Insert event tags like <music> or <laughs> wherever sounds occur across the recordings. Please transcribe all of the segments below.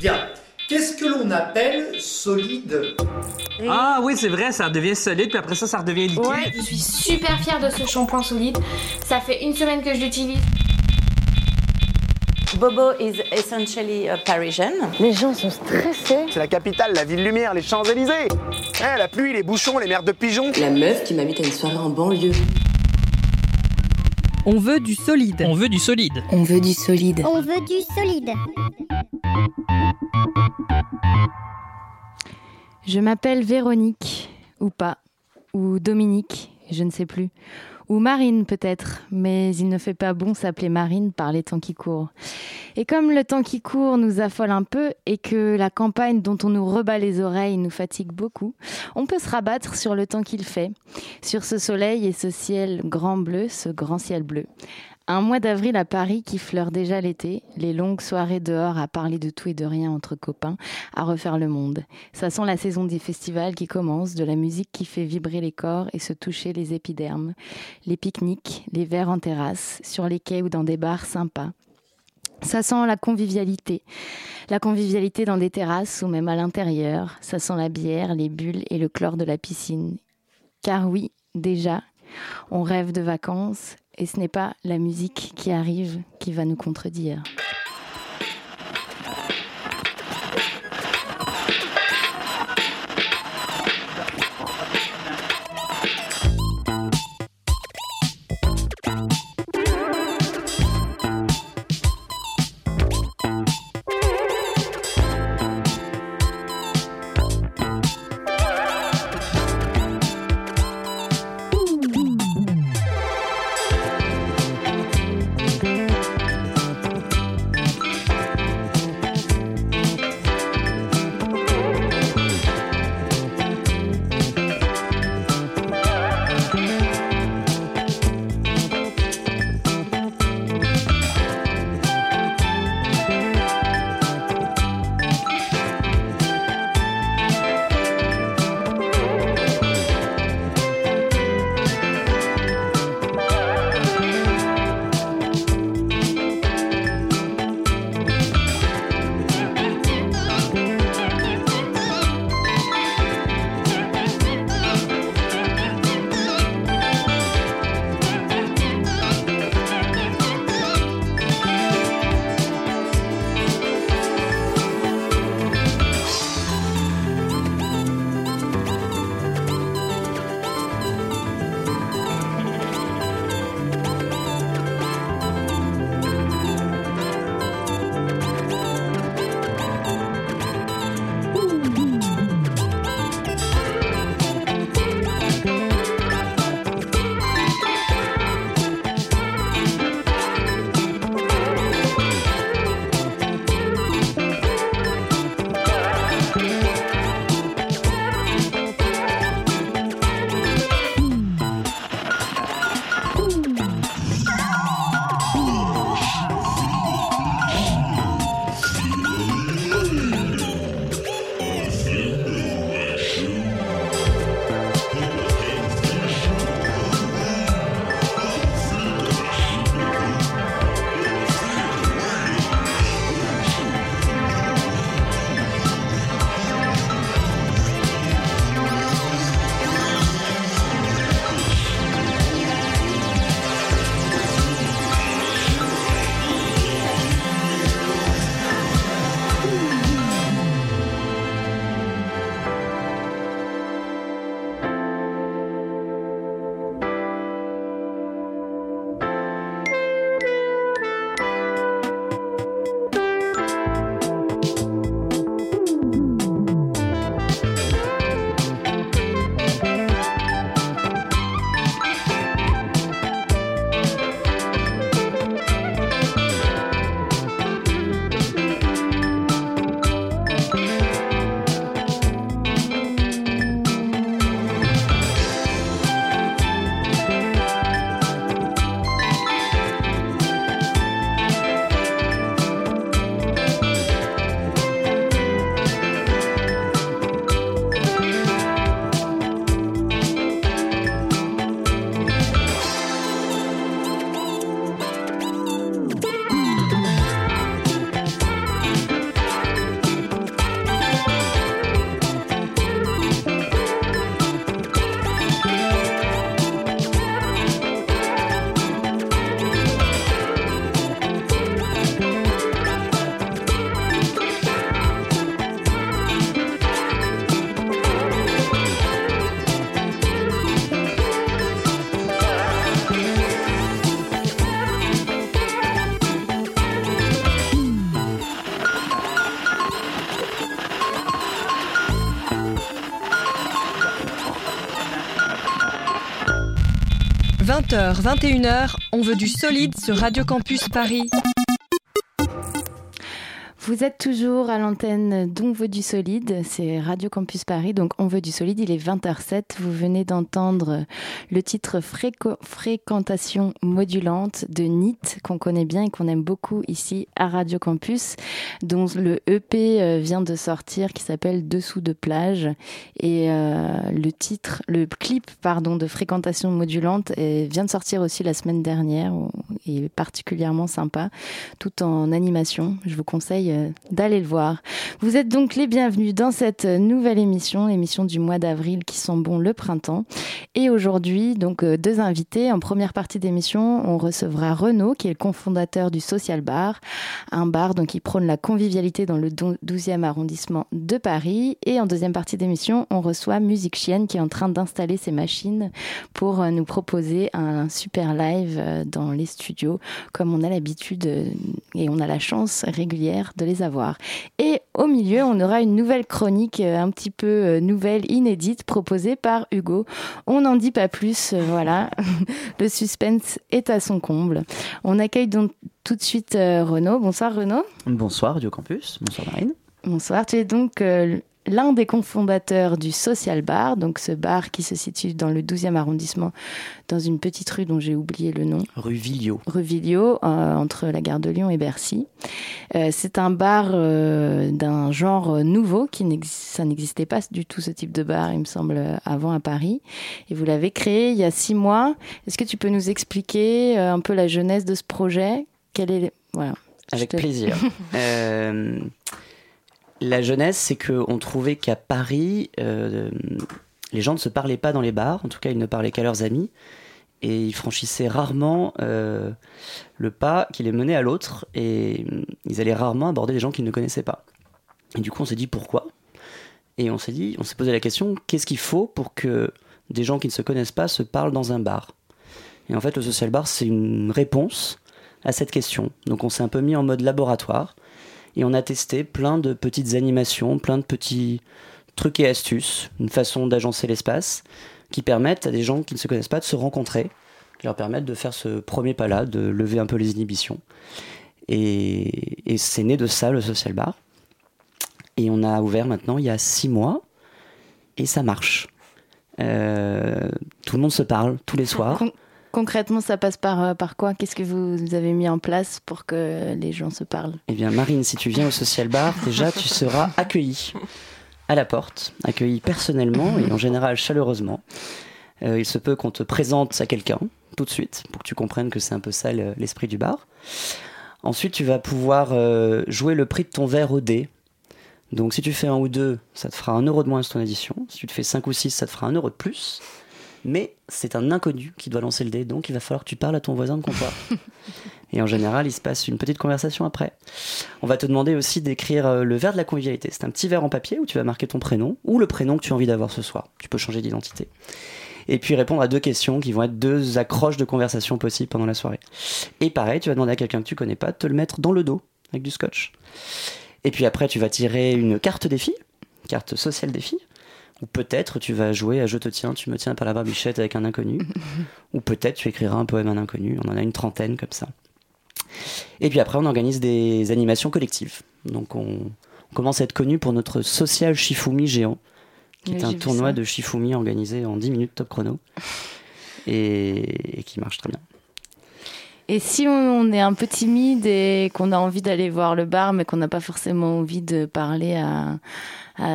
Bien. Qu'est-ce que l'on appelle solide Ah oui, c'est vrai, ça devient solide, puis après ça, ça redevient liquide. Ouais, je suis super fière de ce shampoing solide. Ça fait une semaine que je l'utilise. Bobo is essentially a Parisian. Les gens sont stressés. C'est la capitale, la ville lumière, les Champs-Élysées. Eh, la pluie, les bouchons, les merdes de pigeons. La meuf qui m'invite à une soirée en banlieue. On veut du solide. On veut du solide. On veut du solide. On veut du solide. Je m'appelle Véronique, ou pas, ou Dominique, je ne sais plus, ou Marine peut-être, mais il ne fait pas bon s'appeler Marine par les temps qui courent. Et comme le temps qui court nous affole un peu et que la campagne dont on nous rebat les oreilles nous fatigue beaucoup, on peut se rabattre sur le temps qu'il fait, sur ce soleil et ce ciel grand bleu, ce grand ciel bleu. Un mois d'avril à Paris qui fleure déjà l'été, les longues soirées dehors à parler de tout et de rien entre copains, à refaire le monde. Ça sent la saison des festivals qui commence, de la musique qui fait vibrer les corps et se toucher les épidermes, les pique-niques, les verres en terrasse, sur les quais ou dans des bars sympas. Ça sent la convivialité. La convivialité dans des terrasses ou même à l'intérieur. Ça sent la bière, les bulles et le chlore de la piscine. Car oui, déjà, on rêve de vacances et ce n'est pas la musique qui arrive qui va nous contredire. 20h, 21h, on veut du solide sur Radio Campus Paris. Vous êtes toujours à l'antenne d'On veut du solide, c'est Radio Campus Paris, donc On veut du solide, il est 20h07. Vous venez d'entendre le titre Fréquentation modulante de NIT, qu'on connaît bien et qu'on aime beaucoup ici à Radio Campus, dont le EP euh, vient de sortir qui s'appelle Dessous de plage. Et euh, le titre, le clip, pardon, de Fréquentation modulante vient de sortir aussi la semaine dernière et est particulièrement sympa, tout en animation. Je vous conseille euh, d'aller le voir. Vous êtes donc les bienvenus dans cette nouvelle émission, l'émission du mois d'avril qui sent bon le printemps. Et aujourd'hui, donc euh, deux invités. En première partie d'émission, on recevra Renaud, qui est le cofondateur du Social Bar, un bar donc qui prône la convivialité dans le 12e arrondissement de Paris. Et en deuxième partie d'émission, on reçoit Musique Chienne, qui est en train d'installer ses machines pour euh, nous proposer un super live dans les studios, comme on a l'habitude et on a la chance régulière de les avoir. Et au milieu, on aura une nouvelle chronique euh, un petit peu euh, nouvelle, inédite, proposée par Hugo. On n'en dit pas plus, euh, voilà. <laughs> Le suspense est à son comble. On accueille donc tout de suite Renaud. Bonsoir Renaud. Bonsoir Radio Campus. Bonsoir Marine. Bonsoir, tu es donc l'un des cofondateurs du Social Bar, donc ce bar qui se situe dans le 12e arrondissement, dans une petite rue dont j'ai oublié le nom. Rue Villot. Rue Villot, euh, entre la gare de Lyon et Bercy. Euh, c'est un bar euh, d'un genre nouveau, qui ça n'existait pas du tout ce type de bar, il me semble, avant à Paris. Et vous l'avez créé il y a six mois. Est-ce que tu peux nous expliquer un peu la jeunesse de ce projet? Quel est... Voilà. Avec plaisir. <laughs> La jeunesse, c'est qu'on trouvait qu'à Paris, euh, les gens ne se parlaient pas dans les bars, en tout cas ils ne parlaient qu'à leurs amis, et ils franchissaient rarement euh, le pas qui les menait à l'autre, et ils allaient rarement aborder des gens qu'ils ne connaissaient pas. Et du coup on s'est dit pourquoi? Et on s'est on s'est posé la question, qu'est-ce qu'il faut pour que des gens qui ne se connaissent pas se parlent dans un bar? Et en fait le social bar c'est une réponse à cette question. Donc on s'est un peu mis en mode laboratoire et on a testé plein de petites animations, plein de petits trucs et astuces, une façon d'agencer l'espace qui permettent à des gens qui ne se connaissent pas de se rencontrer, qui leur permettent de faire ce premier pas-là, de lever un peu les inhibitions. Et, c'est né de ça le Social Bar. Et on a ouvert maintenant il y a six mois et ça marche. Euh, tout le monde se parle tous les soirs. Concrètement, ça passe par, euh, par quoi? Qu'est-ce que vous avez mis en place pour que les gens se parlent? Eh bien, Marine, si tu viens au Social Bar, déjà, tu seras accueillie à la porte, accueillie personnellement et en général chaleureusement. Euh, il se peut qu'on te présente à quelqu'un tout de suite pour que tu comprennes que c'est un peu ça l'esprit du bar. Ensuite, tu vas pouvoir euh, jouer le prix de ton verre au dé. Donc, si tu fais un ou deux, ça te fera un euro de moins sur ton addition. Si tu te fais cinq ou six, ça te fera un euro de plus mais c'est un inconnu qui doit lancer le dé, donc il va falloir que tu parles à ton voisin de comptoir. <laughs> Et en général, il se passe une petite conversation après. On va te demander aussi d'écrire euh, le verre de la convivialité. C'est un petit verre en papier où tu vas marquer ton prénom ou le prénom que tu as envie d'avoir ce soir. Tu peux changer d'identité. Et puis répondre à deux questions qui vont être deux accroches de conversation possibles pendant la soirée. Et pareil, tu vas demander à quelqu'un que tu connais pas de te le mettre dans le dos avec du scotch. Et puis après, tu vas tirer une carte défi, carte sociale défi, ou peut-être tu vas jouer à Je te tiens, tu me tiens par la barbichette avec un inconnu. <laughs> Ou peut-être tu écriras un poème à un inconnu. On en a une trentaine comme ça. Et puis après, on organise des animations collectives. Donc on, commence à être connu pour notre social Shifumi géant, qui est un tournoi de Shifumi organisé en 10 minutes top chrono. Et, qui marche très bien. Et si on est un peu timide et qu'on a envie d'aller voir le bar, mais qu'on n'a pas forcément envie de parler à,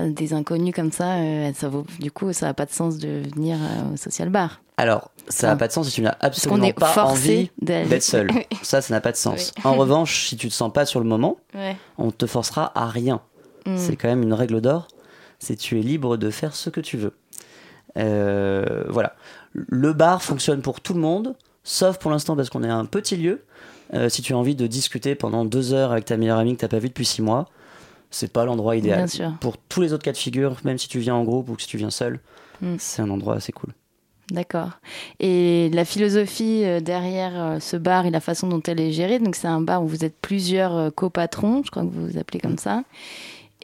des inconnus comme ça, euh, ça vaut, du coup, ça n'a pas de sens de venir euh, au social bar. Alors, ça n'a pas de sens si tu n'as absolument pas envie d'être seul. <laughs> ça, ça n'a pas de sens. En revanche, si tu te sens pas sur le moment, on te forcera à rien. Hmm. C'est quand même une règle d'or. C'est tu es libre de faire ce que tu veux. Euh, voilà. Le bar fonctionne pour tout le monde, sauf pour l'instant parce qu'on est un petit lieu. si tu as envie de discuter pendant deux heures avec ta meilleure amie que tu n'as pas vue depuis six mois, c'est pas l'endroit idéal. Pour tous les autres cas de figure, même si tu viens en groupe ou si tu viens seul, mm. c'est un endroit assez cool. D'accord. Et la philosophie euh, derrière euh, ce bar et la façon dont elle est gérée, donc c'est un bar où vous êtes plusieurs euh, copatrons, je crois que vous vous appelez comme ça.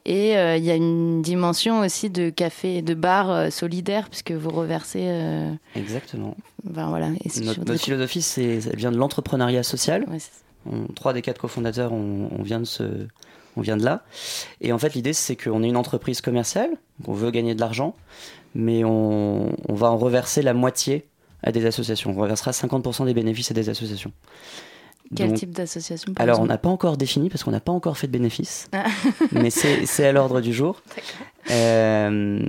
Et euh, il y a une dimension aussi de café, de bar euh, solidaire, puisque vous reversez. euh, Exactement. ben voilà. Et je Notre, philosophie, c'est, ça vient de l'entrepreneuriat social. Ouais, c'est- On- trois des quatre cofondateurs, on, on vient de ce, on vient de là. Et en fait, l'idée, c'est qu'on est une entreprise commerciale, on veut gagner de l'argent, mais on, on va en reverser la moitié à des associations. On reversera 50% des bénéfices à des associations. Quel Donc, type d'association alors, on n'a pas encore défini parce qu'on n'a pas encore fait de bénéfices, Ah. <laughs> mais c'est à l'ordre du jour. Euh,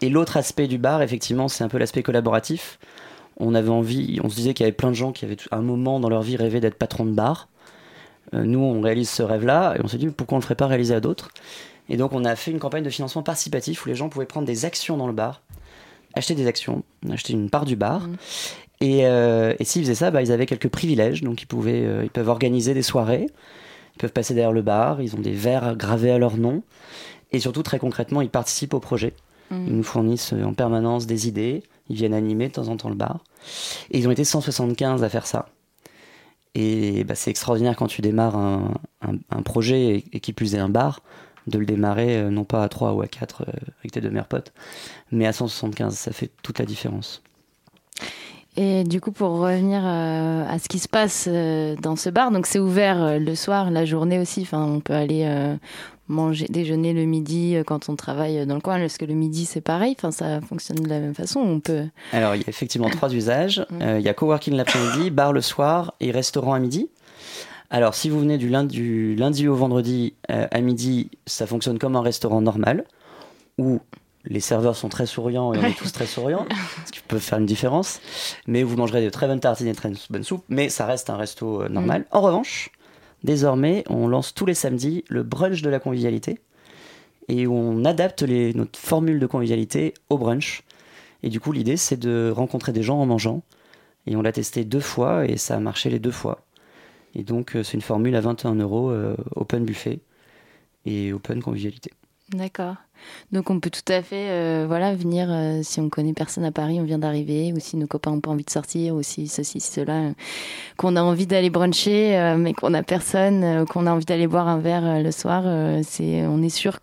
et l'autre aspect du bar, effectivement, c'est un peu l'aspect collaboratif. On avait envie, on se disait qu'il y avait plein de gens qui avaient un moment dans leur vie rêvé d'être patron de bar. Euh, nous, on réalise ce rêve-là et on s'est dit pourquoi on ne le ferait pas réaliser à d'autres? Et donc, on a fait une campagne de financement participatif où les gens pouvaient prendre des actions dans le bar, acheter des actions, acheter une part du bar. Et, euh, et s'ils faisaient ça, bah, ils avaient quelques privilèges. Donc, ils, pouvaient, euh, ils peuvent organiser des soirées, ils peuvent passer derrière le bar, ils ont des verres gravés à leur nom. Et surtout, très concrètement, ils participent au projet. Mm. Ils nous fournissent euh, en permanence des idées. Ils viennent animer de temps en temps le bar. Et ils ont été 175 à faire ça. Et bah, c'est extraordinaire quand tu démarres un, un- un projet et, et qui plus est un bar, de le démarrer euh, non pas à 3 ou à 4 euh, avec tes deux meilleurs potes, mais à 175. Ça fait toute la différence. Et du coup, pour revenir euh, à ce qui se passe euh, dans ce bar, donc c'est ouvert euh, le soir, la journée aussi. Enfin, on peut aller manger, déjeuner le midi quand on travaille dans le coin. Parce que le midi, c'est pareil. Enfin, ça fonctionne de la même façon. On peut. Alors, il y a effectivement trois <coughs> usages. Euh, il y a coworking l'après-midi, bar le soir et restaurant à midi. Alors, si vous venez du lundi, du lundi au vendredi à midi, ça fonctionne comme un restaurant normal, où les serveurs sont très souriants et on est tous très souriants, <laughs> ce qui peut faire une différence. Mais vous mangerez de très bonnes tartines et de très bonnes soupes, mais ça reste un resto euh, normal. En revanche, désormais, on lance tous les samedis le brunch de la convivialité, et on adapte les, notre formule de convivialité au brunch. Et du coup, l'idée, c'est de rencontrer des gens en mangeant. Et on l'a testé deux fois et ça a marché les deux fois. Et donc, euh, c'est une formule à 21 euros, euh, open buffet et open convivialité. D'accord. Donc on peut tout à fait euh, voilà, venir, euh, si on connaît personne à Paris, on vient d'arriver, ou si nos copains n'ont pas envie de sortir, ou si ceci, cela, euh, qu'on a envie d'aller bruncher, mais qu'on a personne, qu'on a envie d'aller boire un verre le soir, c'est, on est sûr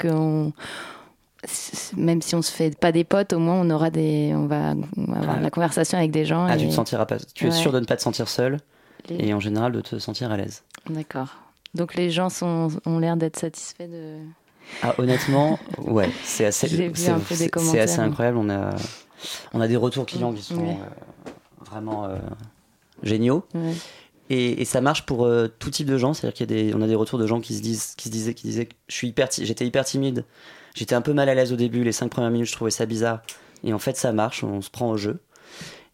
c'est- même si on se fait pas des potes, au moins on aura des, on va, on va avoir Ah. la conversation avec des gens. Ah, et- tu te sentiras pas. Tu es Ouais. sûr de ne pas te sentir seul Les- et en général de te sentir à l'aise. D'accord. Donc les gens sont, ont l'air d'être satisfaits de. Ah, honnêtement, ouais, c'est assez, c'est- assez incroyable. On a, on a des retours clients qui sont Ouais. euh, vraiment euh, géniaux. Ouais. Et, et ça marche pour euh, tout type de gens. C'est-à-dire y a a des retours de gens qui se disent, qui se disaient, qui disaient que je suis hyper, ti- j'étais hyper timide. J'étais un peu mal à l'aise au début. Les cinq premières minutes, je trouvais ça bizarre. Et en fait, ça marche. On se prend au jeu.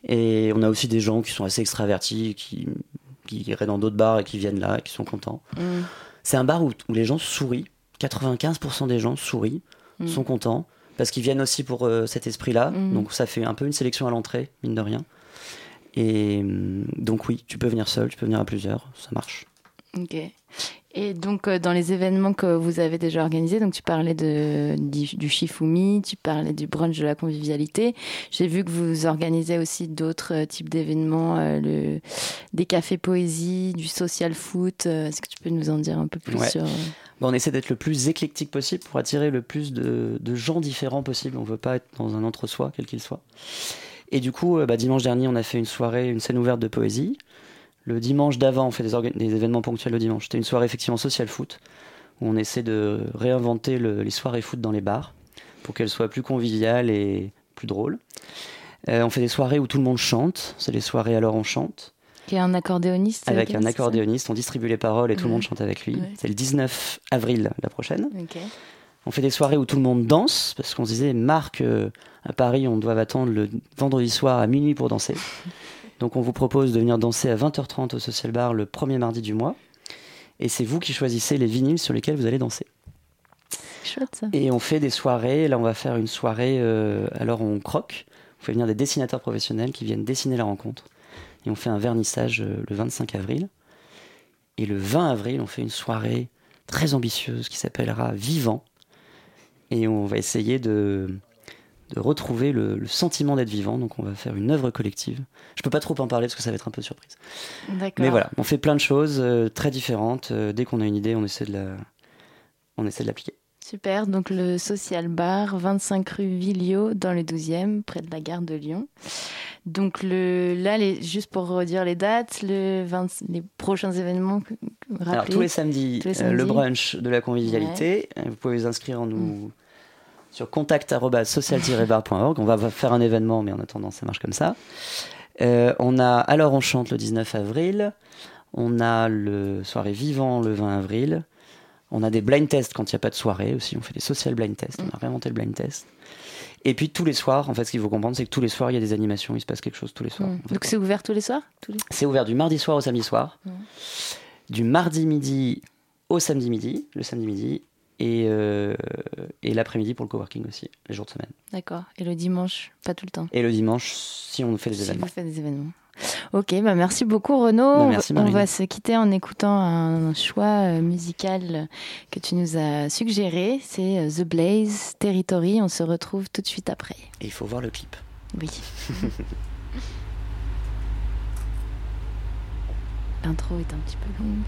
Et on a aussi des gens qui sont assez extravertis, qui, qui iraient dans d'autres bars et qui viennent là, et qui sont contents. Mm. C'est un bar où, où les gens sourient. 95% des gens sourient, Mm. sont contents, parce qu'ils viennent aussi pour euh, cet esprit-là. Mm. Donc ça fait un peu une sélection à l'entrée, mine de rien. Et hum, donc oui, tu peux venir seul, tu peux venir à plusieurs, ça marche. Ok. Et donc, euh, dans les événements que vous avez déjà organisés, donc tu parlais de, du, du Shifumi, tu parlais du brunch de la convivialité. J'ai vu que vous organisez aussi d'autres euh, types d'événements, euh, le, des cafés poésie, du social foot. Est-ce que tu peux nous en dire un peu plus Ouais. sur. Bon, on essaie d'être le plus éclectique possible pour attirer le plus de, de gens différents possible. On veut pas être dans un entre-soi, quel qu'il soit. Et du coup, bah, dimanche dernier, on a fait une soirée, une scène ouverte de poésie. Le dimanche d'avant, on fait des, événements ponctuels le dimanche. C'était une soirée effectivement social foot, où on essaie de réinventer le- les soirées foot dans les bars, pour qu'elles soient plus conviviales et plus drôles. Euh, on fait des soirées où tout le monde chante. C'est les soirées alors on chante. Qui est un accordéoniste Avec un accordéoniste, on distribue les paroles et tout le monde chante avec lui. Ouais. C'est le 19 avril la prochaine. On fait des soirées où tout le monde danse, parce qu'on se disait, Marc, euh, à Paris, on doit attendre le vendredi soir à minuit pour danser. <laughs> Donc on vous propose de venir danser à 20h30 au Social Bar le premier mardi du mois. Et c'est vous qui choisissez les vinyles sur lesquels vous allez danser. Chouette ça. Et on fait des soirées, là on va faire une soirée, euh, alors on croque, on fait venir des dessinateurs professionnels qui viennent dessiner la rencontre. Et on fait un vernissage euh, le 25 avril. Et le 20 avril, on fait une soirée très ambitieuse qui s'appellera Vivant. Et on va essayer de, de retrouver le, le sentiment d'être vivant. Donc on va faire une œuvre collective. Je peux pas trop en parler parce que ça va être un peu surprise. Mais voilà, on fait plein de choses euh, très différentes. Euh, dès qu'on a une idée, on essaie de la, on essaie de l'appliquer. Super, donc le Social Bar, 25 rue Villio, dans le 12e, près de la gare de Lyon. Donc le, là, les, juste pour redire les dates, le 20, les prochains événements. Alors tous les samedis, Tous les euh, le brunch de la convivialité. Vous pouvez vous inscrire en nous sur contact@social-bar.org. On va faire un événement, mais en attendant, ça marche comme ça. Euh, on a Alors on chante le 19 avril. On a le soirée vivant le 20 avril. On a des blind tests quand il n'y a pas de soirée aussi. On fait des social blind tests. On a réinventé le blind test. Et puis tous les soirs, en fait, ce qu'il faut comprendre, c'est que tous les soirs, il y a des animations. Il se passe quelque chose tous les soirs. Mm. en fait. Donc c'est ouvert tous les soirs les... C'est ouvert du mardi soir au samedi soir, du mardi midi au samedi midi, le samedi midi, et, euh, et l'après-midi pour le coworking aussi, les jours de semaine. D'accord. Et le dimanche, pas tout le temps. Et le dimanche, si on fait des Si événements. vous faites des événements. Ok, bah merci beaucoup Renaud. Bah, merci, on va se quitter en écoutant un choix euh, musical que tu nous as suggéré. C'est euh, The Blaze Territory. On se retrouve tout de suite après. Et il faut voir le clip. Oui. <laughs> L'intro est un petit peu longue.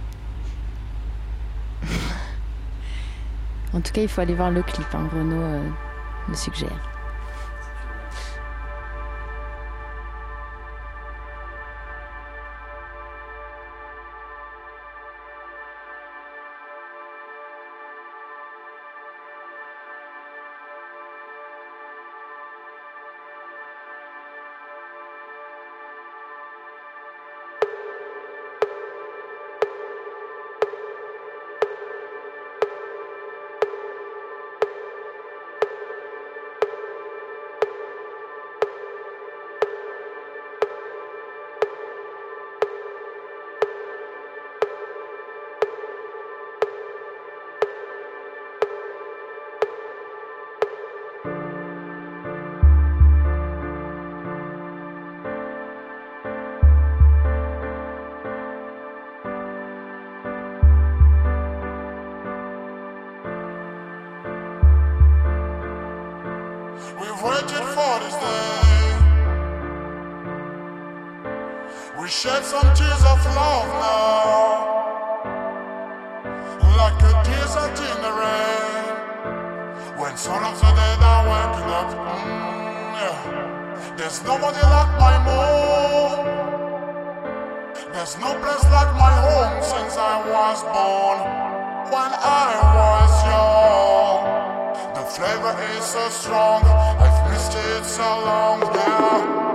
<laughs> en tout cas, il faut aller voir le clip. hein. Renaud euh, me suggère. Flavor is so strong. I've missed it so long, yeah.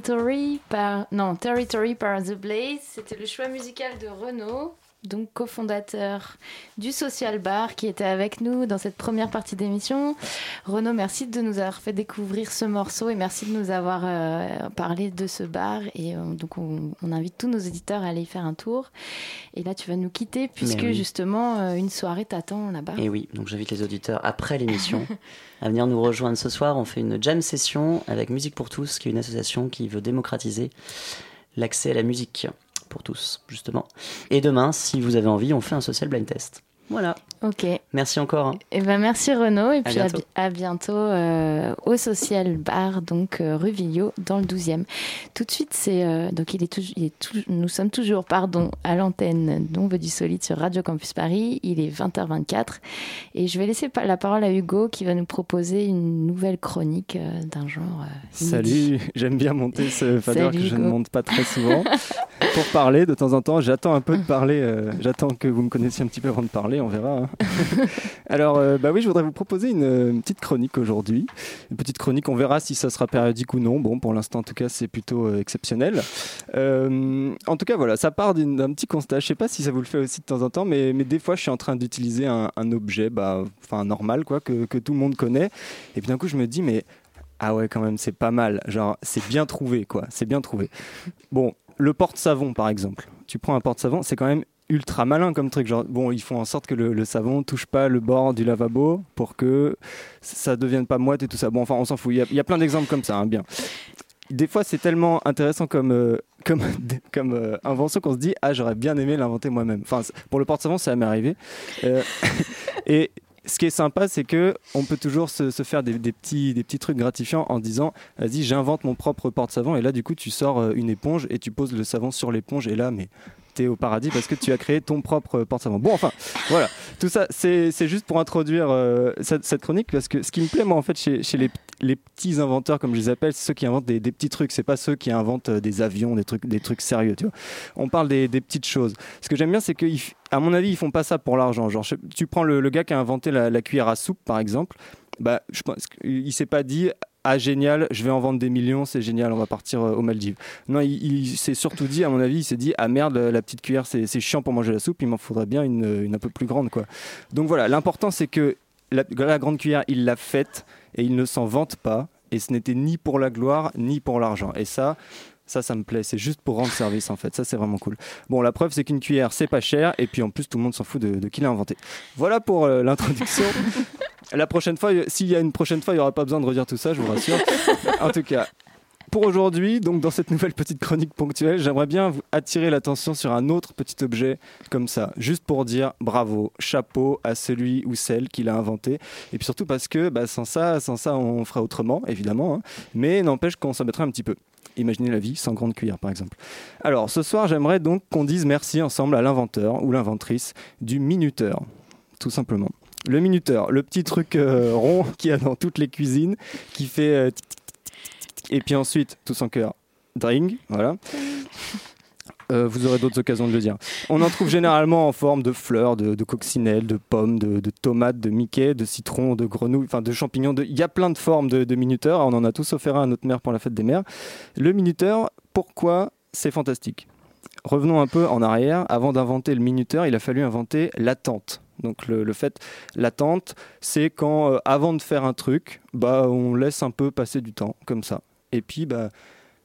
Territory par non Territory par The Blaze. C'était le choix musical de Renaud, donc cofondateur du Social Bar, qui était avec nous dans cette première partie d'émission. Renaud, merci de nous avoir fait découvrir ce morceau et merci de nous avoir euh, parlé de ce bar. Et euh, donc on, on invite tous nos éditeurs à aller y faire un tour. Et là, tu vas nous quitter puisque oui. justement euh, une soirée t'attend là-bas. Et oui, donc j'invite les auditeurs après l'émission <laughs> à venir nous rejoindre ce soir. On fait une jam session avec Musique pour tous, qui est une association qui veut démocratiser l'accès à la musique pour tous, justement. Et demain, si vous avez envie, on fait un social blind test. Voilà. Ok. Merci encore. hein. Et ben merci Renaud et À puis à, bientôt. bi- à bientôt euh, au Social Bar donc euh, rue Villot dans le 12e. Tout de suite c'est euh, donc il est toujours il est tou- nous sommes toujours pardon à l'antenne d'On veut du solide sur Radio Campus Paris, il est 20h24 et je vais laisser la parole à Hugo qui va nous proposer une nouvelle chronique euh, d'un genre euh. Salut, <laughs> j'aime bien monter ce fader que je ne monte pas très souvent. <laughs> Pour parler de temps en temps, j'attends un peu de parler, euh, j'attends que vous me connaissiez un petit peu avant de parler, on verra. hein. <laughs> Alors, euh, bah oui, je voudrais vous proposer une, euh, une petite chronique aujourd'hui. Une petite chronique, on verra si ça sera périodique ou non. Bon, pour l'instant, en tout cas, c'est plutôt euh, exceptionnel. En tout cas, voilà, ça part d'un petit constat. Je sais pas si ça vous le fait aussi de temps en temps, mais, mais des fois, je suis en train d'utiliser un, un objet, bah, enfin normal, quoi, que, que tout le monde connaît. Et puis d'un coup, je me dis, mais ah ouais, quand même, c'est pas mal. Genre, c'est bien trouvé, quoi. C'est bien trouvé. Bon, le porte-savon, par exemple. Tu prends un porte-savon, c'est quand même ultra malin comme truc. Genre, bon, ils font en sorte que le, le savon touche pas le bord du lavabo pour que ça devienne pas moite et tout ça. Bon, enfin, on s'en fout. Il y a, plein d'exemples comme ça, hein, bien. Des fois, c'est tellement intéressant comme, euh, comme, <laughs> euh, invention qu'on se dit Ah, j'aurais bien aimé l'inventer moi-même. Enfin, pour le porte-savon, ça m'est arrivé. Euh, <laughs> et ce qui est sympa, c'est que on peut toujours se, faire des, des petits, des petits trucs gratifiants en disant Vas-y, j'invente mon propre porte-savon. Et là, du coup, tu sors une éponge et tu poses le savon sur l'éponge. Et là, mais au paradis parce que tu as créé ton propre porte-savon. Bon, enfin, voilà. Tout ça, c'est juste pour introduire euh, cette, chronique parce que ce qui me plaît, moi, en fait, chez, chez les, les petits inventeurs, comme je les appelle, c'est ceux qui inventent des, petits trucs. C'est pas ceux qui inventent euh, des avions, des trucs, des trucs sérieux, tu vois. On parle des, des petites choses. Ce que j'aime bien, c'est que, à mon avis, ils font pas ça pour l'argent. Genre, tu prends le, gars qui a inventé la, la cuillère à soupe, par exemple. Bah, je pense qu'il s'est pas dit ah génial, je vais en vendre des millions, c'est génial, on va partir euh, aux Maldives. Non, il, s'est surtout dit, à mon avis, il s'est dit ah merde, la petite cuillère c'est chiant pour manger la soupe, il m'en faudrait bien une, une un peu plus grande quoi. Donc voilà, l'important c'est que la, grande cuillère il l'a faite et il ne s'en vante pas et ce n'était ni pour la gloire ni pour l'argent. Et ça. Ça, ça me plaît. C'est juste pour rendre service, en fait. Ça, c'est vraiment cool. Bon, la preuve, c'est qu'une cuillère, c'est pas cher. Et puis, en plus, tout le monde s'en fout de, de qui l'a inventé. Voilà pour euh, l'introduction. <laughs> La prochaine fois, s'il y a une prochaine fois, il n'y aura pas besoin de redire tout ça, je vous rassure. <laughs> en tout cas, pour aujourd'hui, donc dans cette nouvelle petite chronique ponctuelle, j'aimerais bien vous attirer l'attention sur un autre petit objet comme ça, juste pour dire bravo, chapeau à celui ou celle qui l'a inventé, et puis surtout parce que bah, sans ça, sans ça, on ferait autrement, évidemment, hein. mais n'empêche qu'on s'en mettrait un petit peu. Imaginez la vie sans grande cuillère, par exemple. Alors, ce soir, j'aimerais donc qu'on dise merci ensemble à l'inventeur ou l'inventrice du minuteur, tout simplement. Le minuteur, le petit truc euh, rond <laughs> qu'il y a dans toutes les cuisines, qui fait euh, tic, tic, tic, tic, tic, et puis ensuite, tous en cœur, dring, voilà. Euh, vous aurez d'autres occasions de le dire. On en trouve généralement en forme de fleurs, de, de coccinelles, de pommes, de, de tomates, de Mickey, de citron, de grenouilles, enfin de champignons. de- Il y a plein de formes de, de minuteurs. On en a tous offert un à notre mère pour la fête des mères. Le minuteur, pourquoi c'est fantastique? Revenons un peu en arrière. Avant d'inventer le minuteur, il a fallu inventer l'attente. Donc le, le fait, l'attente, c'est quand euh, avant de faire un truc, bah on laisse un peu passer du temps comme ça. Et puis bah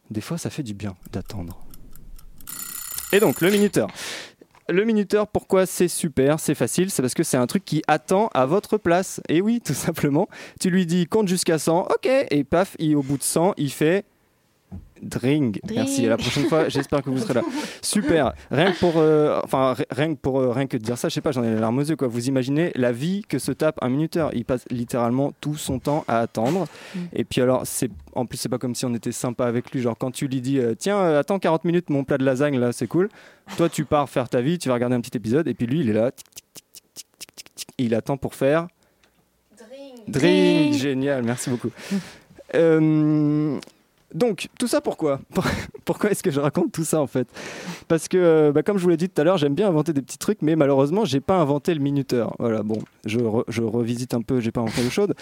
des fois ça fait du bien d'attendre. Et donc, le minuteur. Le minuteur, pourquoi c'est super, c'est facile, c'est parce que c'est un truc qui attend à votre place. Et oui, <laughs> tout simplement, tu lui dis compte jusqu'à 100, ok, et paf, il, au bout de 100, il fait Dring. Merci. À la prochaine fois, j'espère que vous serez là. <laughs> Super. Rien que pour, euh, enfin, rien que pour, euh, rien que de dire ça, je sais pas, j'en ai les larmes aux yeux. Vous imaginez la vie que se tape un minuteur. Il passe littéralement tout son temps à attendre. Mm. Et puis alors, en plus, c'est pas comme si on était sympa avec lui. Genre quand tu lui dis, euh, tiens, attends 40 minutes, mon plat de lasagne là, c'est cool. Toi, tu pars faire ta vie, tu vas regarder un petit épisode, et puis lui, il est là, il attend pour faire. Dring. Génial. Merci beaucoup. Mm. <laughs> donc, tout ça pourquoi? Pour, <laughs> pourquoi est-ce que je raconte tout ça en fait? Parce que, euh, bah, comme je vous l'ai dit tout à l'heure, j'aime bien inventer des petits trucs, mais malheureusement, j'ai pas inventé le minuteur. Voilà, bon, je, re- je revisite un peu, j'ai pas inventé l'eau chaude.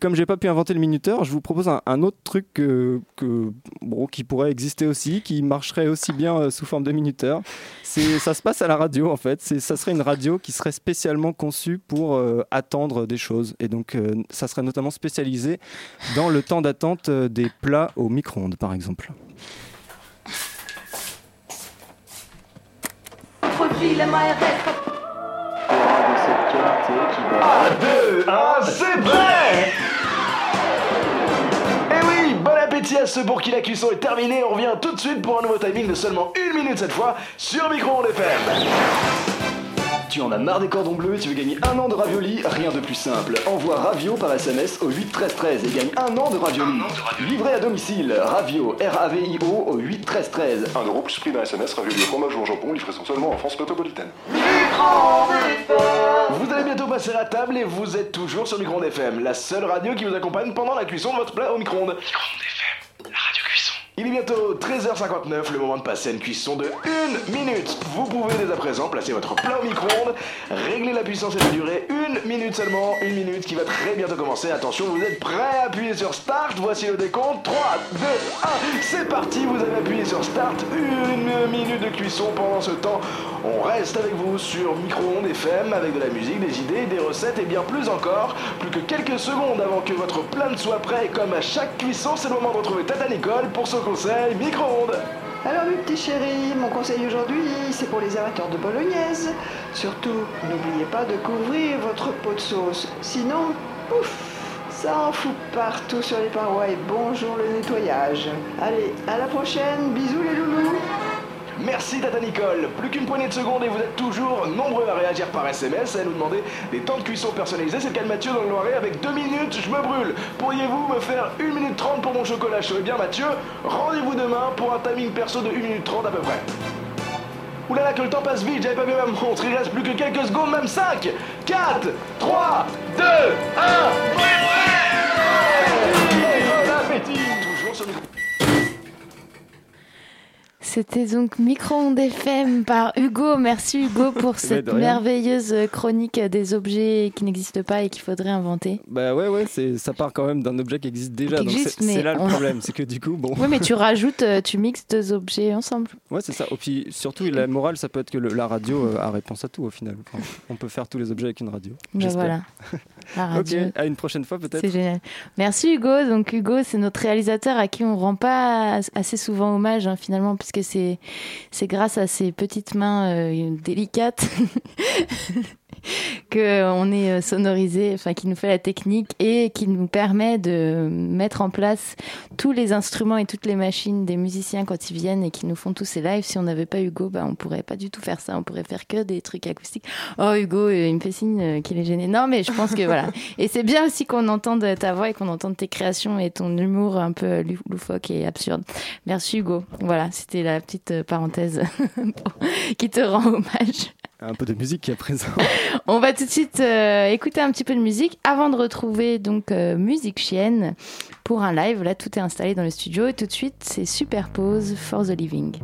Comme j'ai pas pu inventer le minuteur, je vous propose un, un autre truc que, que, bon, qui pourrait exister aussi, qui marcherait aussi bien euh, sous forme de minuteur. C'est, ça se passe à la radio en fait. C'est, ça serait une radio qui serait spécialement conçue pour euh, attendre des choses. Et donc, euh, ça serait notamment spécialisé dans le temps d'attente des plats au micro-ondes, par exemple. deux, un, c'est prêt ceux pour qui la cuisson est terminée. On revient tout de suite pour un nouveau timing de seulement une minute cette fois sur Micro-ondes FM. Tu en as marre des cordons bleus, tu veux gagner un an de ravioli Rien de plus simple. Envoie Ravio par SMS au 8 13 13 et gagne un an de ravioli. Livré à domicile, Ravio, R-A-V-I-O au 8 13 13. 1 euro plus prix d'un SMS, ravioli au fromage ou au jambon, livraison seulement en France métropolitaine. Vous allez bientôt passer à table et vous êtes toujours sur Micro-ondes FM, la seule radio qui vous accompagne pendant la cuisson de votre plat au micro-ondes. Micro-ondes FM, la radio cuisson. Il est bientôt 13h59, le moment de passer une cuisson de 1 minute. Vous pouvez dès à présent placer votre plat au micro-ondes, régler la puissance et la durée, une minute seulement, une minute qui va très bientôt commencer. Attention, vous êtes prêts à appuyer sur Start, voici le décompte, 3, 2, 1, c'est parti, vous avez appuyé sur Start, une minute de cuisson pendant ce temps. On reste avec vous sur Micro-ondes FM avec de la musique, des idées, des recettes et bien plus encore. Plus que quelques secondes avant que votre plat ne soit prêt comme à chaque cuisson, c'est le moment de retrouver Tata Nicole pour son conseil Micro-ondes. Alors mes petits chéris, mon conseil aujourd'hui, c'est pour les amateurs de bolognaise. Surtout, n'oubliez pas de couvrir votre pot de sauce. Sinon, ouf, ça en fout partout sur les parois et bonjour le nettoyage. Allez, à la prochaine, bisous les loulous Merci Tata Nicole. Plus qu'une poignée de secondes et vous êtes toujours nombreux à réagir par SMS et à nous demander des temps de cuisson personnalisés. C'est le cas de Mathieu dans le Loiret avec 2 minutes, je me brûle. Pourriez-vous me faire 1 minute 30 pour mon chocolat chaud? Eh bien Mathieu, rendez-vous demain pour un timing perso de 1 minute 30 à peu près. Oulala que le temps passe vite, j'avais pas vu ma montre, il reste plus que quelques secondes, même 5, 4, 3, 2, 1, C'était donc Micro-ondes FM par Hugo. Merci Hugo <laughs> pour cette de rien. merveilleuse chronique des objets qui n'existent pas et qu'il faudrait inventer. Bah ouais, ouais, ça part quand même d'un objet qui existe déjà. Qui existe, c'est, là le problème, c'est que du coup, bon. Oui, mais tu <laughs> rajoutes, euh, tu mixes deux objets ensemble. Ouais, c'est ça. Et puis surtout, la morale, ça peut être que le- la radio euh, a réponse à tout au final. Enfin, on peut faire tous les objets avec une radio. Ben j'espère. voilà. <laughs> La radio. ok, à une prochaine fois peut-être. C'est génial. Merci Hugo. Donc Hugo, c'est notre réalisateur à qui on rend pas as- assez souvent hommage hein, finalement, puisque c'est c'est grâce à ses petites mains euh, délicates <laughs> <laughs> que on est euh, sonorisé, enfin qui nous fait la technique et qui nous permet de mettre en place tous les instruments et toutes les machines des musiciens quand ils viennent et qui nous font tous ces lives. Si on n'avait pas Hugo, bah, on pourrait pas du tout faire ça. On pourrait faire que des trucs acoustiques. Oh Hugo, euh, il me fait signe euh, qu'il est gêné. Non, mais je pense que voilà. <laughs> Et c'est bien aussi qu'on entende ta voix et qu'on entende tes créations et ton humour un peu lou- loufoque et absurde. Merci Hugo. Voilà, c'était la petite parenthèse <laughs> qui te rend hommage. Un peu de musique à présent. On va tout de suite euh, écouter un petit peu de musique avant de retrouver donc euh, Musique Chienne pour un live. Là, tout est installé dans le studio et tout de suite, c'est Superpose for the Living.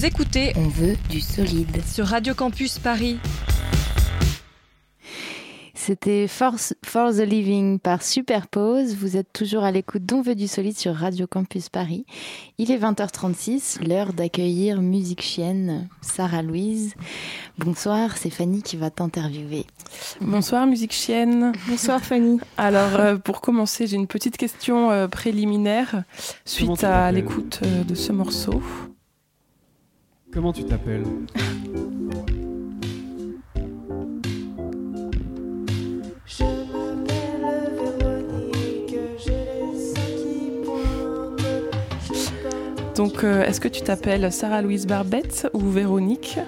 Vous écoutez On veut du solide. sur Radio Campus Paris. C'était For, For the Living par Superpose. Vous êtes toujours à l'écoute d'On veut du solide sur Radio Campus Paris. Il est 20h36, l'heure d'accueillir Musique Chienne, Sarah Louise. Bonsoir, c'est Fanny qui va t'interviewer. Bonsoir Musique Chienne. Bonsoir Fanny. Alors euh, pour commencer, j'ai une petite question euh, préliminaire suite à l'écoute euh, de ce morceau. Comment tu t'appelles? Je m'appelle Véronique, j'ai les seins qui pointent. Donc euh, est-ce que tu t'appelles Sarah Louise Barbette ou Véronique?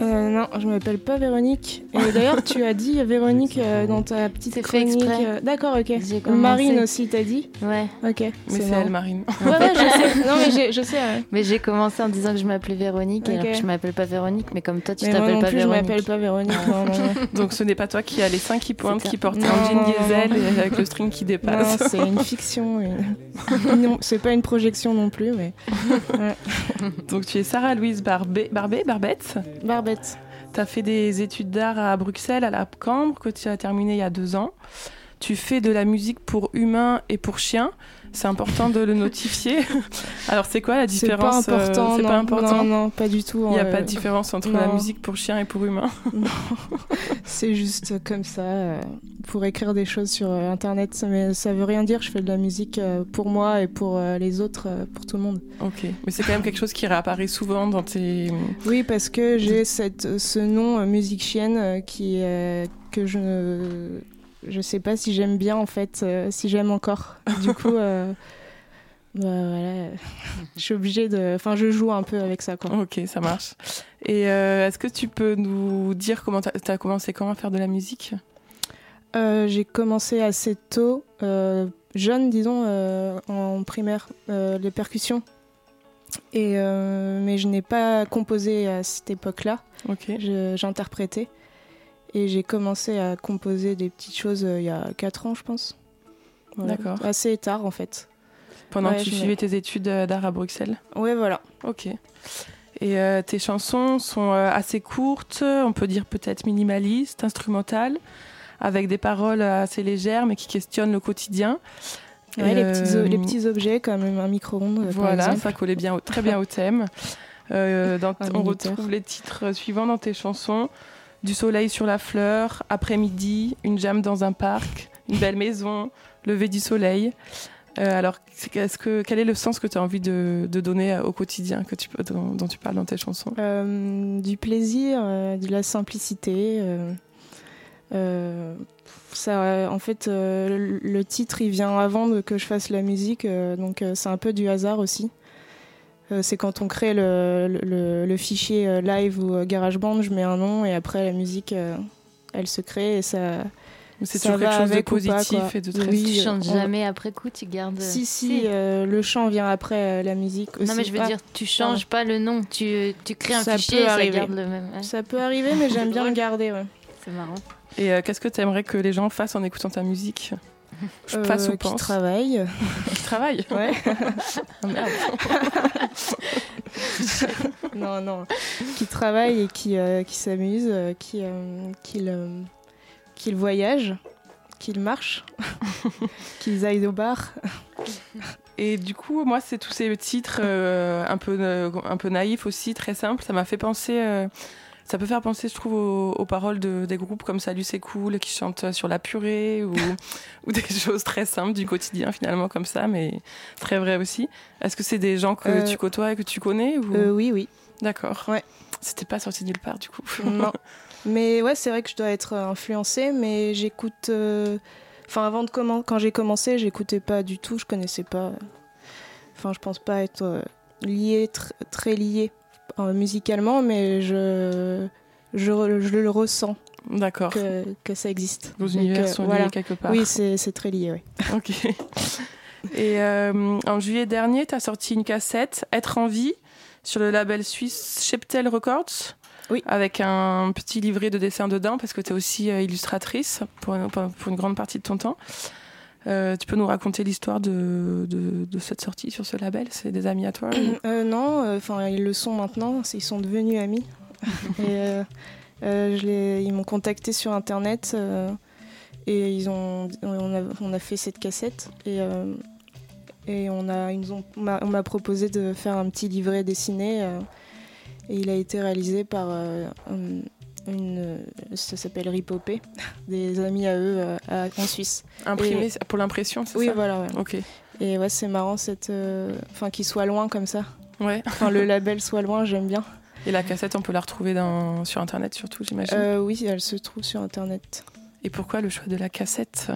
Euh, non, je m'appelle pas Véronique. Et <laughs> d'ailleurs, tu as dit Véronique euh, dans ta petite chronique. euh, D'accord, ok. Marine aussi, t'as dit Ouais. Ok. Mais c'est elle, Marine. Ouais, ouais, je sais. Non, mais j'ai- je sais. ouais. Mais j'ai commencé en disant que je m'appelais Véronique, Ok. alors que je m'appelle pas Véronique, mais comme toi tu t'appelles non pas plus, je Véronique. m'appelle pas Véronique. non, non, non. <laughs> Donc ce n'est pas toi qui as les seins qui pointent, qui porte Non, un jean non, non, diesel non. et avec le string qui Non, dépasse. c'est une fiction. une- <laughs> non, c'est pas une projection non plus, mais. Ouais. Donc tu es Sarah Louise Barbet, Barbet Barbette? Barbette. Tu as fait des études d'art à Bruxelles, à la Cambre, que tu as terminé il y a deux ans. Tu fais de la musique pour humains et pour chiens. C'est important de le notifier. <laughs> Alors, c'est quoi la C'est différence pas euh, important. C'est non, pas important. Non, non, pas du tout. Il n'y a euh, pas de différence entre la musique pour chiens et pour humains. <laughs> <laughs> C'est juste comme ça, euh, pour écrire des choses sur Internet. Mais ça veut rien dire. Je fais de la musique pour moi et pour les autres, pour tout le monde. Ok, mais c'est quand même quelque chose qui réapparaît souvent dans tes. Oui, parce que j'ai cette, ce nom musique chienne qui que je je sais pas si j'aime bien en fait, euh, si j'aime encore. <laughs> Du coup, euh, bah, voilà, je suis obligée de. Enfin, je joue un peu avec ça quoi. Ok, ça marche. Et euh, est-ce que tu peux nous dire comment tu as commencé quand à faire de la musique? J'ai commencé assez tôt, jeune, disons, en primaire, les percussions. Et, mais je n'ai pas composé à cette époque-là. Ok. J'interprétais. Et j'ai commencé à composer des petites choses euh, il y a 4 ans, je pense. Voilà. D'accord. Assez tard, en fait. Pendant Ouais, que tu suivais tes études euh, d'art à Bruxelles Ouais, voilà. Ok. Et euh, tes chansons sont euh, assez courtes, on peut dire peut-être minimalistes, instrumentales, avec des paroles assez légères mais qui questionnent le quotidien. Ouais, les, petits, euh, les petits objets comme un micro-ondes. Voilà, ça collait bien, au- très bien au thème. Dans- <laughs> on retrouve les titres suivants dans tes chansons Du soleil sur la fleur, Après-midi, Une jam dans un parc, Une belle <laughs> maison, Lever du soleil. Euh, alors, que, quel est le sens que tu as envie de, de donner au quotidien que tu, dont, dont tu parles dans tes chansons? Euh, du plaisir, euh, de la simplicité. euh, ça, en fait, le- titre, il vient avant de que je fasse la musique, donc c'est un peu du hasard aussi. Euh, c'est quand on crée le, le- le- le fichier euh, live ou euh, GarageBand, je mets un nom et après la musique, euh, elle se crée et ça. C'est toujours quelque chose de pas, positif et de très- Oui, Tu chantes on- jamais après coup, tu gardes. Si, si, euh, le chant vient après euh, la musique aussi. Non, mais je veux Ah, dire, tu changes pas le nom, tu, tu crées un Ça fichier peut et ça arriver. garde le même. ouais. Ça peut arriver, mais <laughs> j'aime bien le garder. Ouais. C'est marrant. Et euh, qu'est-ce que tu aimerais que les gens fassent en écoutant ta musique? Euh, Fassent ou qui pensent travaille. <laughs> Qui travaillent Ouais. <laughs> Ah, merde. <laughs> non, non. Qui travaille et qui, euh, qui s'amuse, euh, qui, euh, euh, qu'il voyage, qu'il marche, qu'ils aillent au bar. Et du coup, moi, c'est tous ces titres euh, un, peu, euh, un peu naïfs aussi, très simples. Ça m'a fait penser. euh, ça peut faire penser, je trouve, aux, aux paroles de, des groupes comme Salut, c'est cool, qui chantent sur la purée ou, <laughs> ou des choses très simples du quotidien, finalement, comme ça, mais très vrai aussi. Est-ce que c'est des gens que Euh, tu côtoies et que tu connais ou... Euh, oui, oui. D'accord. Ouais. C'était pas sorti nulle part, du coup. Non. <laughs> Mais ouais, c'est vrai que je dois être influencée, mais j'écoute. euh, Enfin, avant de commencer, quand j'ai commencé, j'écoutais pas du tout, je connaissais pas. Enfin, je pense pas être euh, liée, tr- très liée euh, musicalement, mais je, je, le ressens. D'accord. Que, que ça existe. Vos univers euh, sont liés voilà. quelque part. Oui, c'est c'est très lié, oui. <laughs> Ok. Et euh, en juillet dernier, tu as sorti une cassette, Être en vie, sur le label suisse Cheptel Records. Oui. Avec un petit livret de dessin dedans, parce que tu es aussi euh, illustratrice pour, pour une grande partie de ton temps. Euh, tu peux nous raconter l'histoire de, de, de cette sortie sur ce label? C'est des amis à toi <clears throat> Euh, non, enfin ils le sont maintenant, ils sont devenus amis. <laughs> et euh, euh, je les- ils m'ont contacté sur internet euh, et ils ont, on a, on a fait cette cassette et, euh, et on m'a on proposé de faire un petit livret dessiné euh, et il a été réalisé par euh, une, ça s'appelle Ripopé, <laughs> des amis à eux euh, à- en Suisse. Imprimé Et- pour l'impression, c'est Oui, ça voilà. ouais. Ok. Et ouais, c'est marrant cette, euh, enfin qu'il soit loin comme ça. Ouais. Enfin le <laughs> label soit loin, j'aime bien. Et la cassette, on peut la retrouver dans, sur Internet surtout, j'imagine. Euh, oui, elle se trouve sur internet. Et pourquoi le choix de la cassette?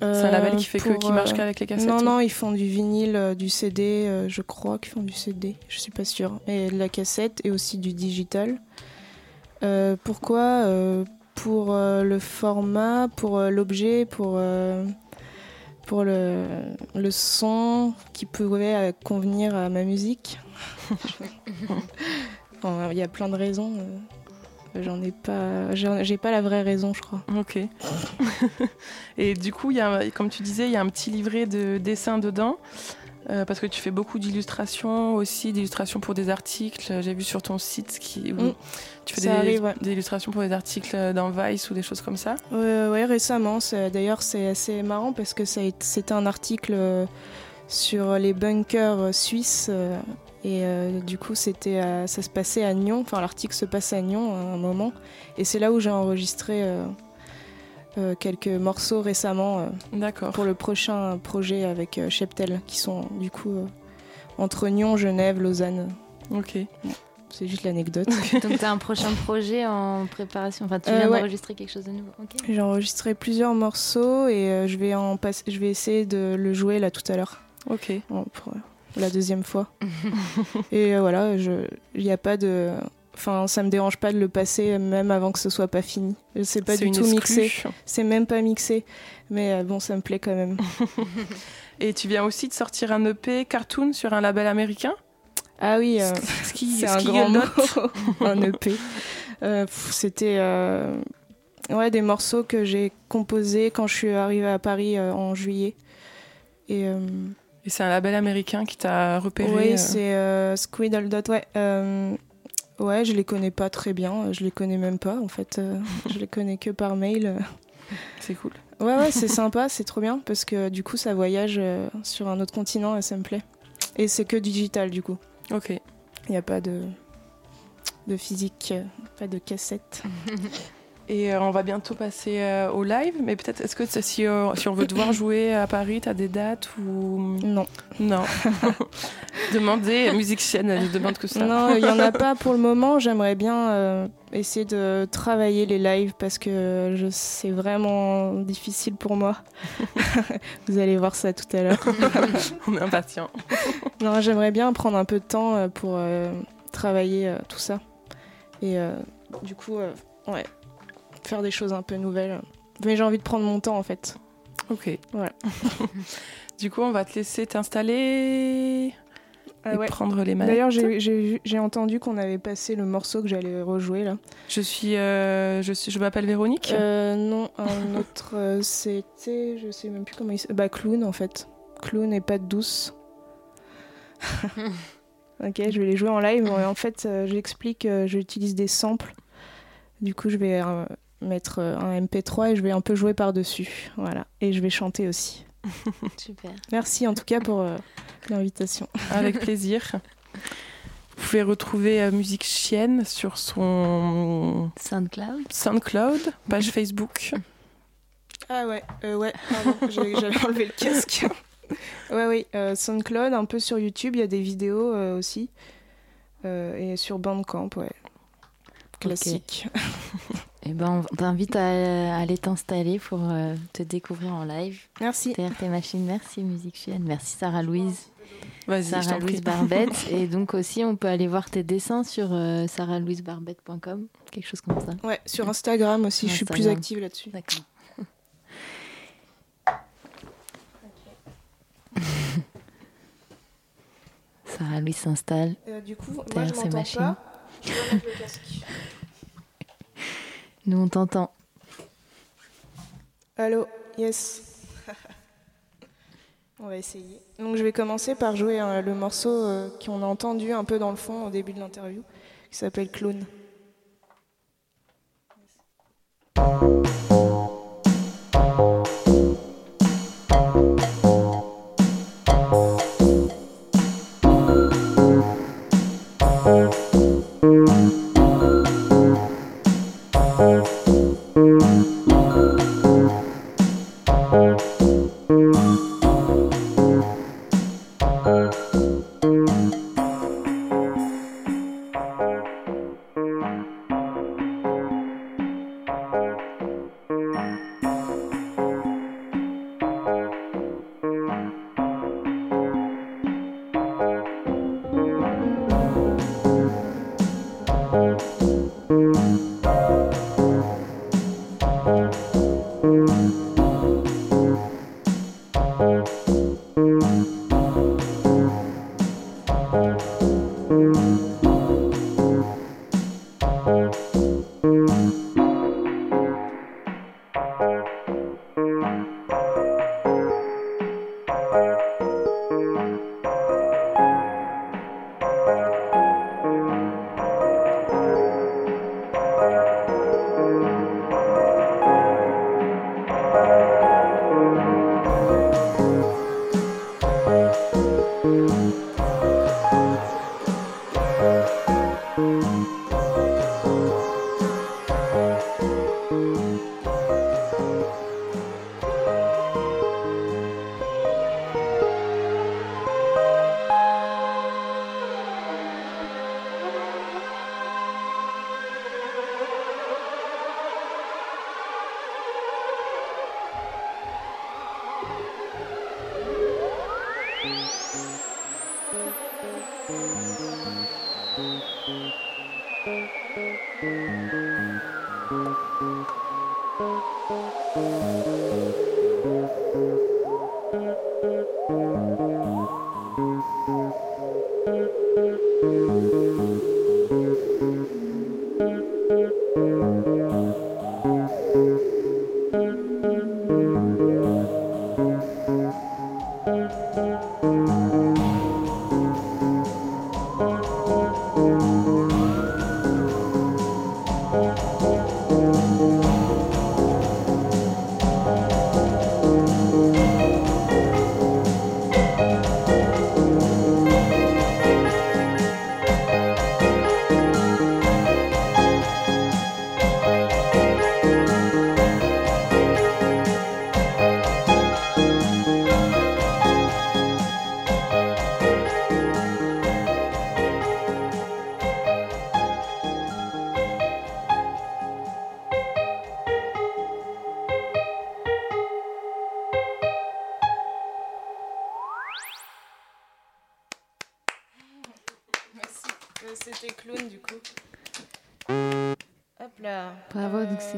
C'est Euh, un label qui fait que qui marche euh, qu'avec les cassettes Non, non, ils font du vinyle, euh, du CD, euh, je crois qu'ils font du CD, je suis pas sûre. Et de la cassette et aussi du digital. Euh, pourquoi Euh, Pour euh, le format, pour l'objet, pour, pour le, le son qui pourrait euh, convenir à ma musique? <laughs> Il y a plein de raisons. J'en ai pas, j'ai pas la vraie raison, je crois. Ok. <laughs> Et du coup, y a, comme tu disais, il y a un petit livret de dessins dedans. euh, parce que tu fais beaucoup d'illustrations aussi, d'illustrations pour des articles. J'ai vu sur ton site qui, où Mm. Tu fais des, arrive, ouais. des illustrations pour des articles dans Vice ou des choses comme ça? Ouais, récemment. D'ailleurs, c'est assez marrant parce que c'était un article euh, sur les bunkers euh, suisses. euh, et euh, du coup, c'était ça se passait à Nyon. Enfin, l'article se passe à Nyon à un moment. Et c'est là où j'ai enregistré euh, euh, quelques morceaux récemment euh, D'accord. pour le prochain projet avec euh, Cheptel, qui sont du coup euh, entre Nyon, Genève, Lausanne. Ok. C'est juste l'anecdote. <laughs> Donc tu as un prochain projet en préparation. Enfin, tu Euh, viens ouais. d'enregistrer quelque chose de nouveau. Ok. J'ai enregistré plusieurs morceaux et euh, je, vais en je vais essayer de le jouer là tout à l'heure. Ok. Bon, pour euh, la deuxième fois. <laughs> et euh, voilà, il n'y a pas de. Enfin, ça me dérange pas de le passer même avant que ce soit pas fini. C'est pas du tout exclue. mixé. C'est même pas mixé. Mais euh, bon, ça me plaît quand même. <laughs> Et tu viens aussi de sortir un EP cartoon sur un label américain? Ah oui, euh, <laughs> c'est un grand mot, <laughs> un EP. Euh, C'était euh, ouais, des morceaux que j'ai composés quand je suis arrivée à Paris euh, en juillet. Et, Et c'est un label américain qui t'a repéré. oui, c'est Squidle Dot. Ouais, ouais, je les connais pas très bien. Je les connais même pas en fait. <laughs> je les connais que par mail. C'est cool. Ouais, ouais, c'est sympa, c'est trop bien parce que du coup, ça voyage sur un autre continent et ça me plaît. Et c'est que digital du coup. Ok. Il n'y a pas de, de physique, pas de cassette. <laughs> Et euh, on va bientôt passer euh, au live, mais peut-être est-ce que si, euh, si on veut te voir <coughs> jouer à Paris, t'as des dates ou? Non. Non. <laughs> Demandez musique chaîne, elle demande que ça. Non, il n'y en a pas <laughs> pour le moment. J'aimerais bien euh, essayer de travailler les lives parce que je- c'est vraiment difficile pour moi. <laughs> Vous allez voir ça tout à l'heure. on est impatient. non, j'aimerais bien prendre un peu de temps pour euh, travailler euh, tout ça. Et du coup, ouais, faire des choses un peu nouvelles. Mais j'ai envie de prendre mon temps en fait. Ok. Voilà. <laughs> Du coup, on va te laisser t'installer Ah et ouais. prendre les manettes. D'ailleurs, j'ai- entendu qu'on avait passé le morceau que j'allais rejouer là. Je suis, euh, je suis, je m'appelle Véronique. Euh, non, un <laughs> autre, euh, c'était, je sais même plus comment il s'appelle. Bah, Clown en fait. Clown et pas douce. <laughs> ok, je vais les jouer en live. En fait, j'explique, j'utilise des samples. Du coup, je vais mettre euh, un MP3 et je vais un peu jouer par-dessus. Voilà. Et je vais chanter aussi. <laughs> Super. Merci en tout cas pour euh, l'invitation. <laughs> Avec plaisir. Vous pouvez retrouver euh, Musique Chienne sur son SoundCloud, SoundCloud, page <laughs> Facebook. Ah ouais, euh, ouais, j'avais enlevé le casque. ouais, oui, euh, SoundCloud, un peu sur YouTube, il y a des vidéos euh, aussi. Euh, et sur Bandcamp, ouais. Classique. Eh ben, on t'invite à, à aller t'installer pour euh, te découvrir en live. Merci. TRT Machine, merci Musique Chienne, merci Sarah Louise. Vas-y, je Sarah Louise. Barbette. Et donc aussi, on peut aller voir tes dessins sur euh, sarahlouisebarbette.com, quelque chose comme ça. Ouais, sur Instagram aussi, je suis plus active là-dessus. D'accord. <laughs> Sarah Louise s'installe. Euh, du coup, moi, je m'entends pas. Je vais remettre le casque. Nous, on t'entend. Allô, yes. <laughs> On va essayer. Donc je vais commencer par jouer euh, le morceau euh, qu'on a entendu un peu dans le fond au début de l'interview, qui s'appelle Clone.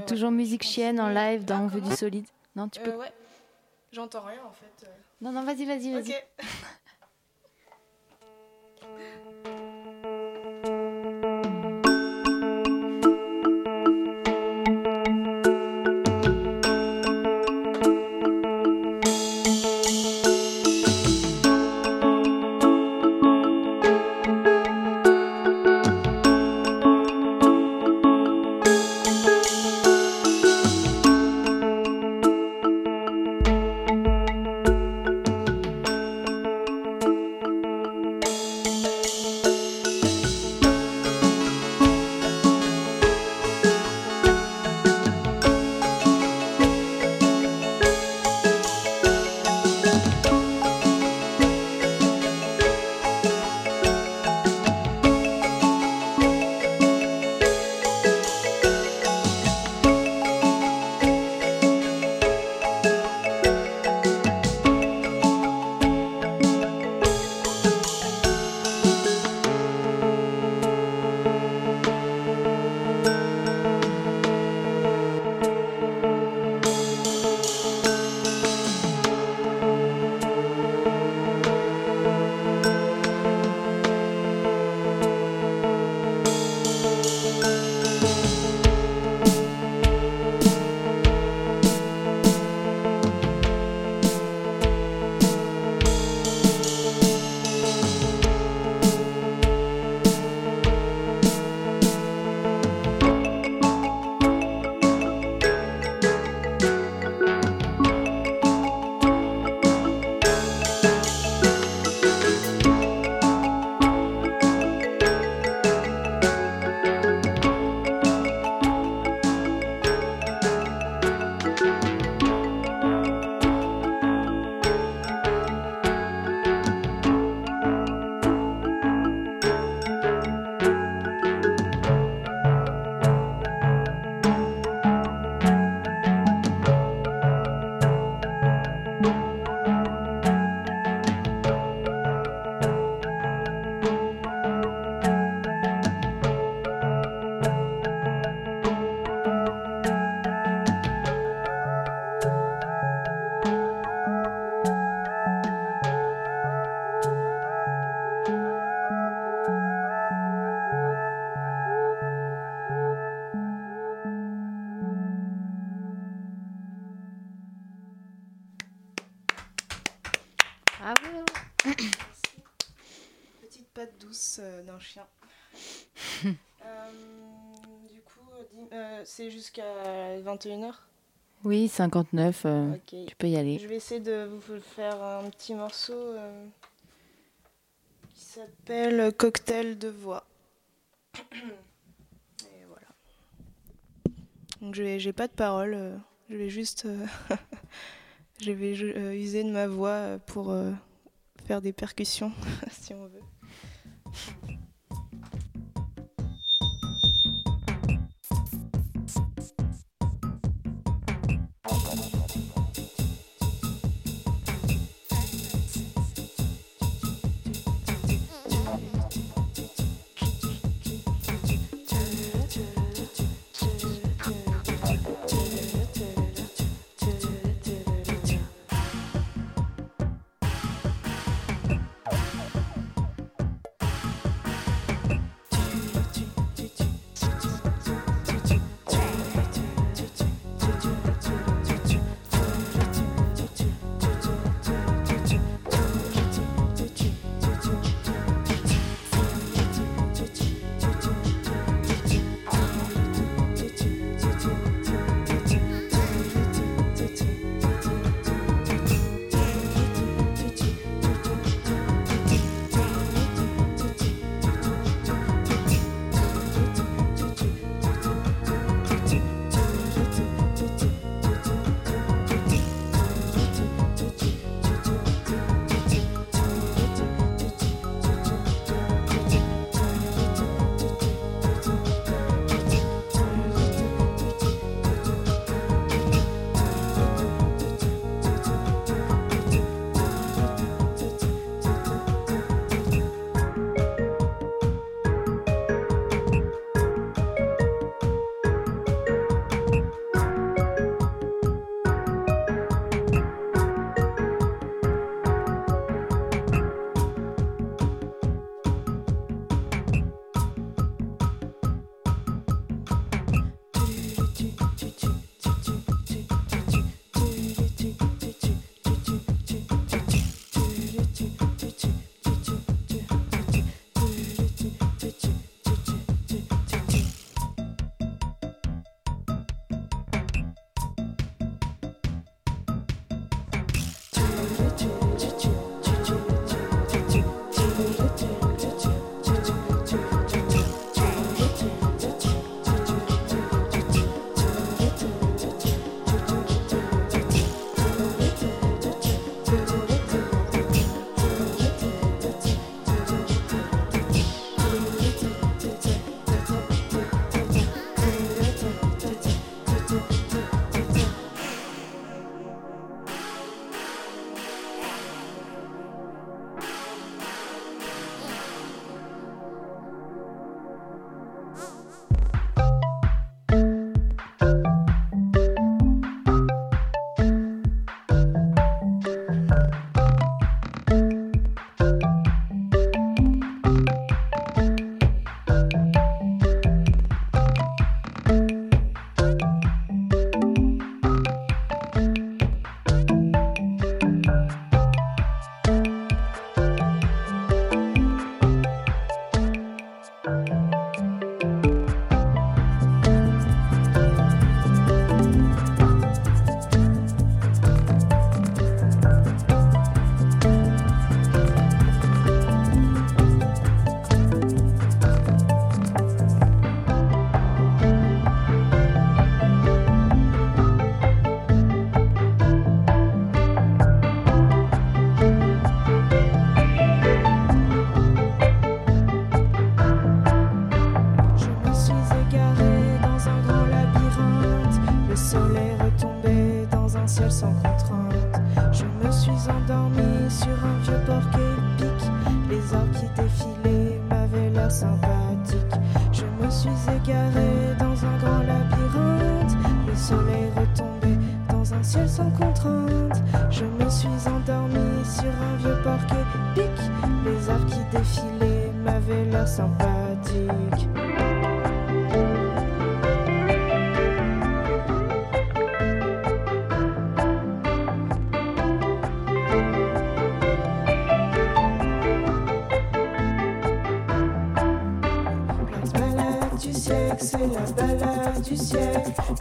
Toujours musique chienne en live dans On veut du solide. Non, tu peux. Euh, ouais. J'entends rien en fait. Non, non, vas-y, vas-y, vas-y. Ok. <laughs> euh, c'est jusqu'à 21h. Oui, 59, euh, tu peux y aller. Je vais essayer de vous faire un petit morceau euh, qui s'appelle Cocktail de voix. <clears throat> Et voilà. Donc j'ai pas de parole, je vais juste, <laughs> je vais user de ma voix pour faire des percussions, <laughs> si on veut.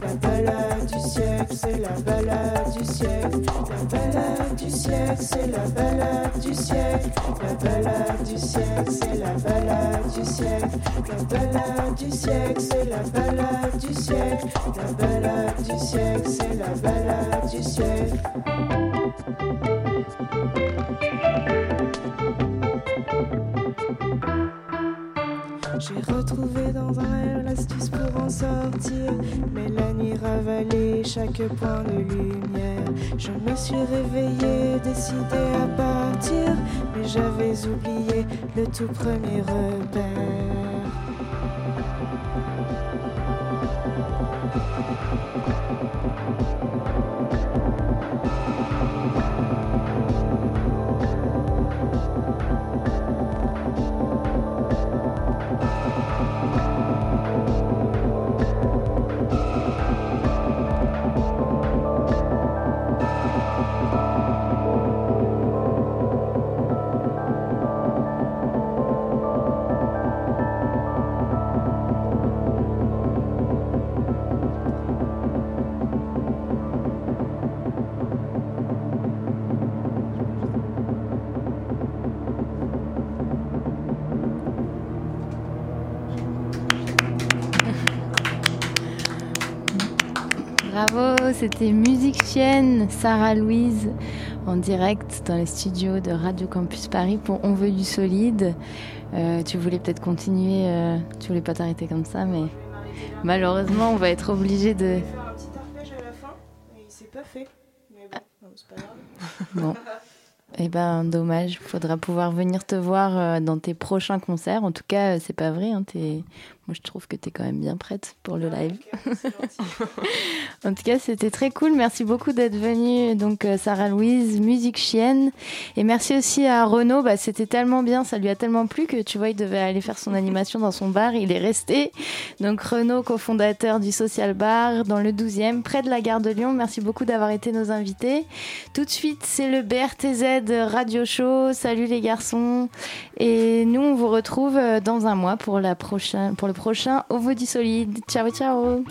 La balade du siècle, c'est la balade du siècle. La balade du siècle, c'est la balade du siècle. La balade du siècle, c'est la balade du siècle. La balade du siècle, c'est la balade du siècle. La balade du siècle, c'est la balade du siècle. Point de lumière. Je me suis réveillée, décidée à partir. Mais j'avais oublié le tout premier repère. C'était Musique Chienne, Sarah Louise, en direct dans les studios de Radio Campus Paris pour On veut du solide. Euh, tu voulais peut-être continuer, euh, tu voulais pas t'arrêter comme ça, mais malheureusement, on va être obligé de. faire un petit arpège à la fin, et il s'est pas fait. Mais bon, c'est pas grave. <laughs> Bon. Eh ben, dommage. Faudra pouvoir venir te voir euh, dans tes prochains concerts. En tout cas, c'est pas vrai. hein, t'es- Moi, je trouve que tu es quand même bien prête pour le live. <laughs> en tout cas, c'était très cool. Merci beaucoup d'être venue. Donc, euh, Sarah Louise, musique chienne. Et merci aussi à Renaud. Bah, c'était tellement bien. Ça lui a tellement plu que tu vois, il devait aller faire son <laughs> animation dans son bar. Il est resté. Donc, Renaud, cofondateur du Social Bar dans le 12e, près de la gare de Lyon. Merci beaucoup d'avoir été nos invités. Tout de suite, c'est le BRTZ Radio Show. Salut les garçons. Et nous, on vous retrouve euh, dans un mois pour, la prochaine, pour le prochain du Solide. Ciao, ciao